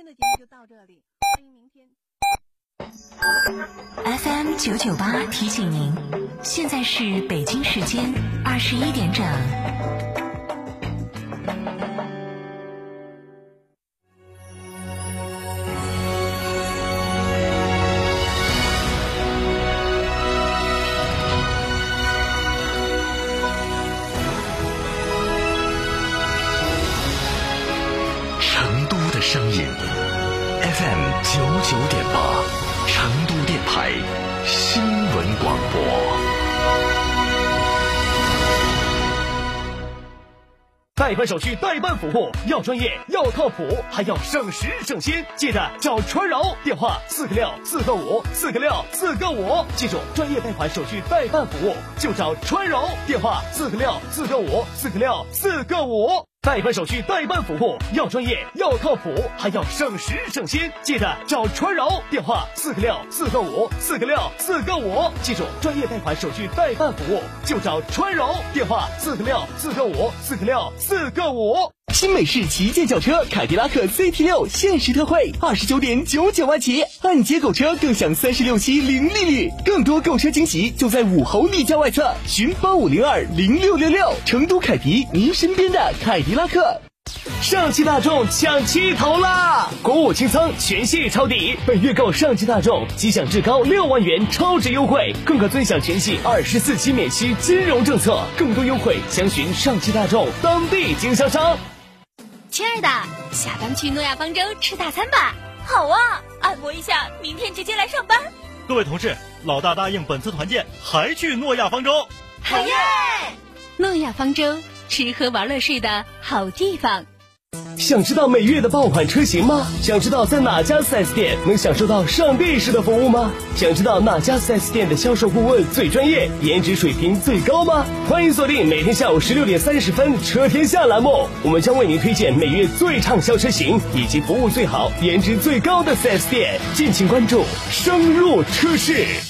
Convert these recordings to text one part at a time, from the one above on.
天的节目就到这里，欢迎明天。FM 九九八提醒您，现在是北京时间二十一点整。贷款手续代办服务要专业要靠谱，还要省时省心，记得找川柔，电话四个六四个五四个六四个五，记住专业贷款手续代办服务就找川柔，电话四个六四个五四个六四个五。代办手续代办服务要专业要靠谱，还要省时省心，记得找川柔，电话四个六四个五四个六四个五，记住专业贷款手续代办服务就找川柔，电话四个六四个五四个六四个五。新美式旗舰轿车凯迪拉克 CT 六限时特惠，二十九点九九万起，按揭购车更享三十六期零利率，更多购车惊喜就在武侯立交外侧，寻八五零二零六六六，成都凯迪，您身边的凯迪拉克。上汽大众抢七头啦！国五清仓，全系抄底，本月购上汽大众即享至高六万元超值优惠，更可尊享全系二十四期免息金融政策，更多优惠详询上汽大众当地经销商。亲爱的，下班去诺亚方舟吃大餐吧。好啊，按摩一下，明天直接来上班。各位同事，老大答应本次团建还去诺亚方舟。好耶！诺亚方舟，吃喝玩乐睡的好地方。想知道每月的爆款车型吗？想知道在哪家 4S 店能享受到上帝式的服务吗？想知道哪家 4S 店的销售顾问最专业，颜值水平最高吗？欢迎锁定每天下午十六点三十分《车天下》栏目，我们将为您推荐每月最畅销车型以及服务最好、颜值最高的 4S 店，敬请关注，深入车市。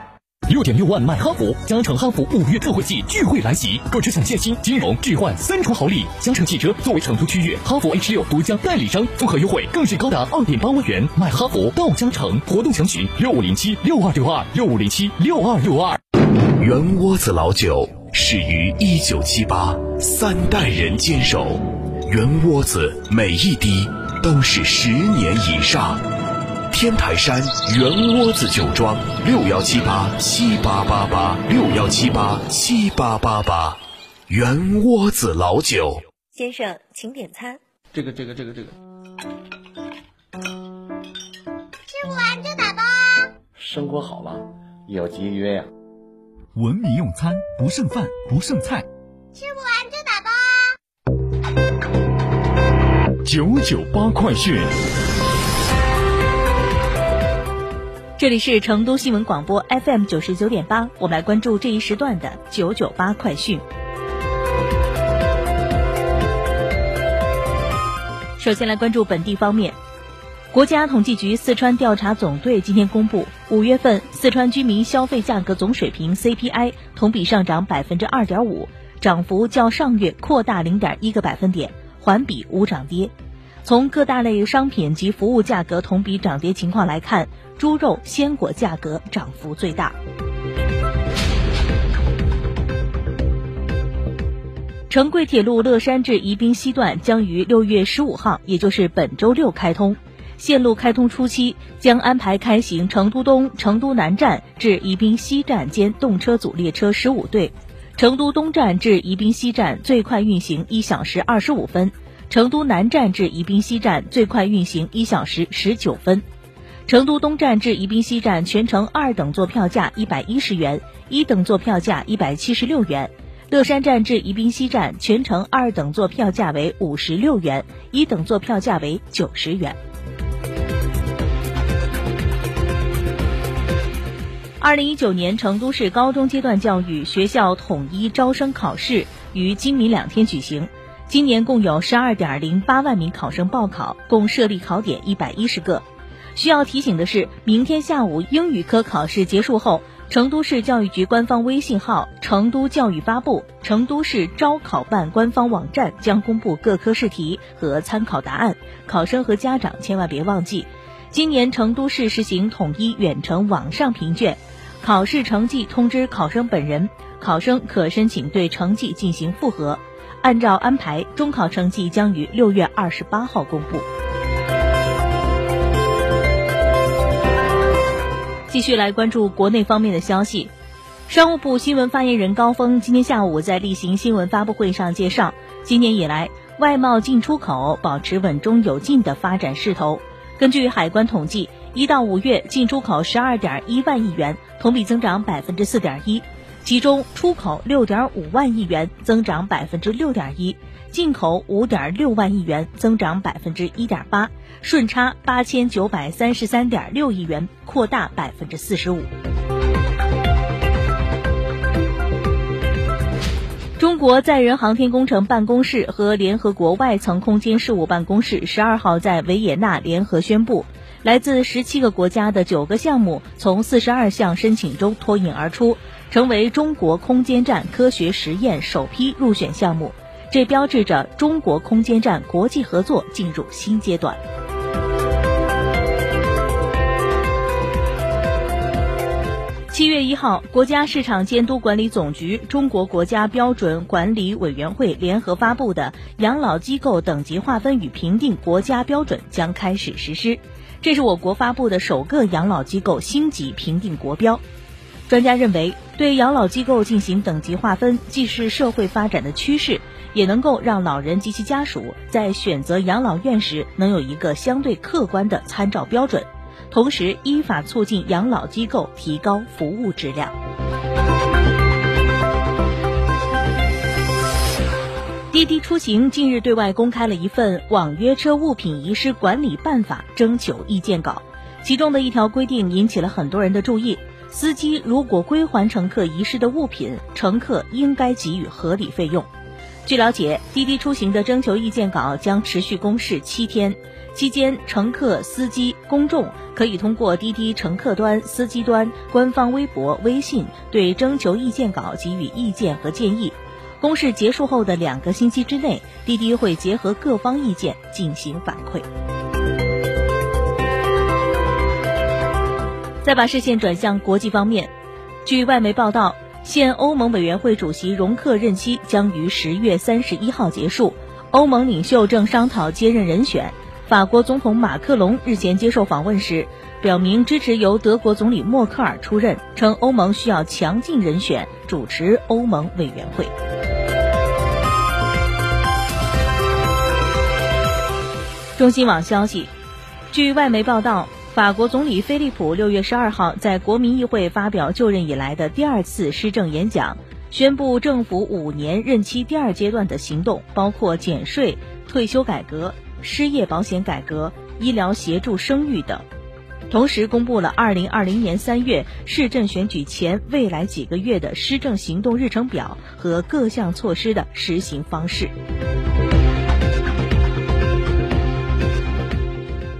六点六万买哈弗，嘉诚哈弗五月特惠季聚会来袭，购车享现金、金融置换三重好礼。嘉诚汽车作为成都区域哈弗 H 六独家代理商，综合优惠更是高达二点八万元。买哈弗到嘉诚，活动详询六五零七六二六二六五零七六二六二。圆窝子老酒始于一九七八，三代人坚守，圆窝子每一滴都是十年以上。天台山圆窝子酒庄六幺七八七八八八六幺七八七八八八，圆窝子老酒。先生，请点餐。这个这个这个这个。吃不完就打包啊！生活好了也要节约呀、文明用餐，不剩饭，不剩菜。吃不完就打包啊！九九八快讯。这里是成都新闻广播 FM 九十九点八，我们来关注这一时段的九九八快讯。首先来关注本地方面，国家统计局四川调查总队今天公布，五月份四川居民消费价格总水平 CPI 同比上涨百分之二点五，涨幅较上月扩大零点一个百分点，环比无涨跌。从各大类商品及服务价格同比涨跌情况来看，猪肉、鲜果价格涨幅最大。成贵铁路乐山至宜宾西段将于六月十五号，也就是本周六开通。线路开通初期将安排开行成都东、成都南站至宜宾西站间动车组列车十五对，成都东站至宜宾西站最快运行一小时二十五分。成都南站至宜宾西站最快运行一小时十九分，成都东站至宜宾西站全程二等座票价一百一十元，一等座票价一百七十六元；乐山站至宜宾西站全程二等座票价为五十六元，一等座票价为九十元。二零一九年成都市高中阶段教育学校统一招生考试于今明两天举行。今年共有十二点零八万名考生报考，共设立考点一百一十个。需要提醒的是，明天下午英语科考试结束后，成都市教育局官方微信号、成都教育发布、成都市招考办官方网站将公布各科试题和参考答案。考生和家长千万别忘记，今年成都市实行统一远程网上评卷，考试成绩通知考生本人，考生可申请对成绩进行复核。按照安排，中考成绩将于六月二十八号公布。继续来关注国内方面的消息，商务部新闻发言人高峰今天下午在例行新闻发布会上介绍，今年以来外贸进出口保持稳中有进的发展势头。根据海关统计，一到五月进出口十二点一万亿元，同比增长百分之四点一。其中，出口六点五万亿元，增长百分之六点一；进口五点六万亿元，增长百分之一点八；顺差八千九百三十三点六亿元，扩大百分之四十五。中国载人航天工程办公室和联合国外层空间事务办公室十二号在维也纳联合宣布，来自十七个国家的九个项目从四十二项申请中脱颖而出。成为中国空间站科学实验首批入选项目，这标志着中国空间站国际合作进入新阶段。七月一号，国家市场监督管理总局、中国国家标准管理委员会联合发布的养老机构等级划分与评定国家标准将开始实施，这是我国发布的首个养老机构星级评定国标。专家认为，对养老机构进行等级划分，既是社会发展的趋势，也能够让老人及其家属在选择养老院时能有一个相对客观的参照标准，同时依法促进养老机构提高服务质量。滴滴出行近日对外公开了一份《网约车物品遗失管理办法》征求意见稿，其中的一条规定引起了很多人的注意。司机如果归还乘客遗失的物品，乘客应该给予合理费用。据了解，滴滴出行的征求意见稿将持续公示七天，期间乘客、司机、公众可以通过滴滴乘客端、司机端、官方微博、微信对征求意见稿给予意见和建议。公示结束后的两个星期之内，滴滴会结合各方意见进行反馈。再把视线转向国际方面，据外媒报道，现欧盟委员会主席容克任期将于十月三十一号结束，欧盟领袖正商讨接任人选。法国总统马克龙日前接受访问时，表明支持由德国总理默克尔出任，称欧盟需要强劲人选主持欧盟委员会。中新网消息，据外媒报道。法国总理菲利普六月十二号在国民议会发表就任以来的第二次施政演讲，宣布政府五年任期第二阶段的行动，包括减税、退休改革、失业保险改革、医疗协助生育等。同时，公布了二零二零年三月市政选举前未来几个月的施政行动日程表和各项措施的实行方式。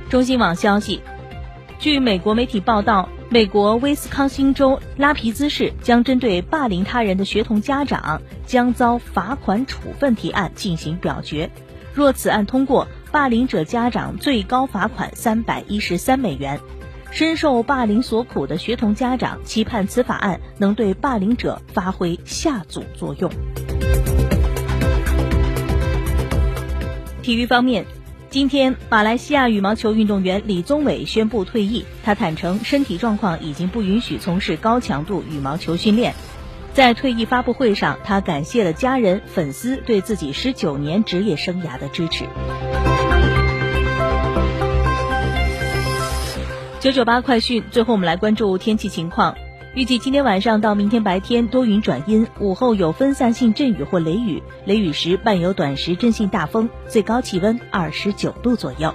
中新网消息。据美国媒体报道，美国威斯康星州拉皮兹市将针对霸凌他人的学童家长将遭罚款处分提案进行表决。若此案通过，霸凌者家长最高罚款三百一十三美元。深受霸凌所苦的学童家长期盼此法案能对霸凌者发挥下阻作用。体育方面。今天，马来西亚羽毛球运动员李宗伟宣布退役。他坦诚，身体状况已经不允许从事高强度羽毛球训练。在退役发布会上，他感谢了家人、粉丝对自己十九年职业生涯的支持。九九八快讯，最后我们来关注天气情况。预计今天晚上到明天白天多云转阴，午后有分散性阵雨或雷雨，雷雨时伴有短时阵性大风，最高气温二十九度左右。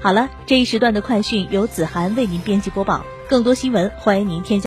好了，这一时段的快讯由子涵为您编辑播报，更多新闻欢迎您添加。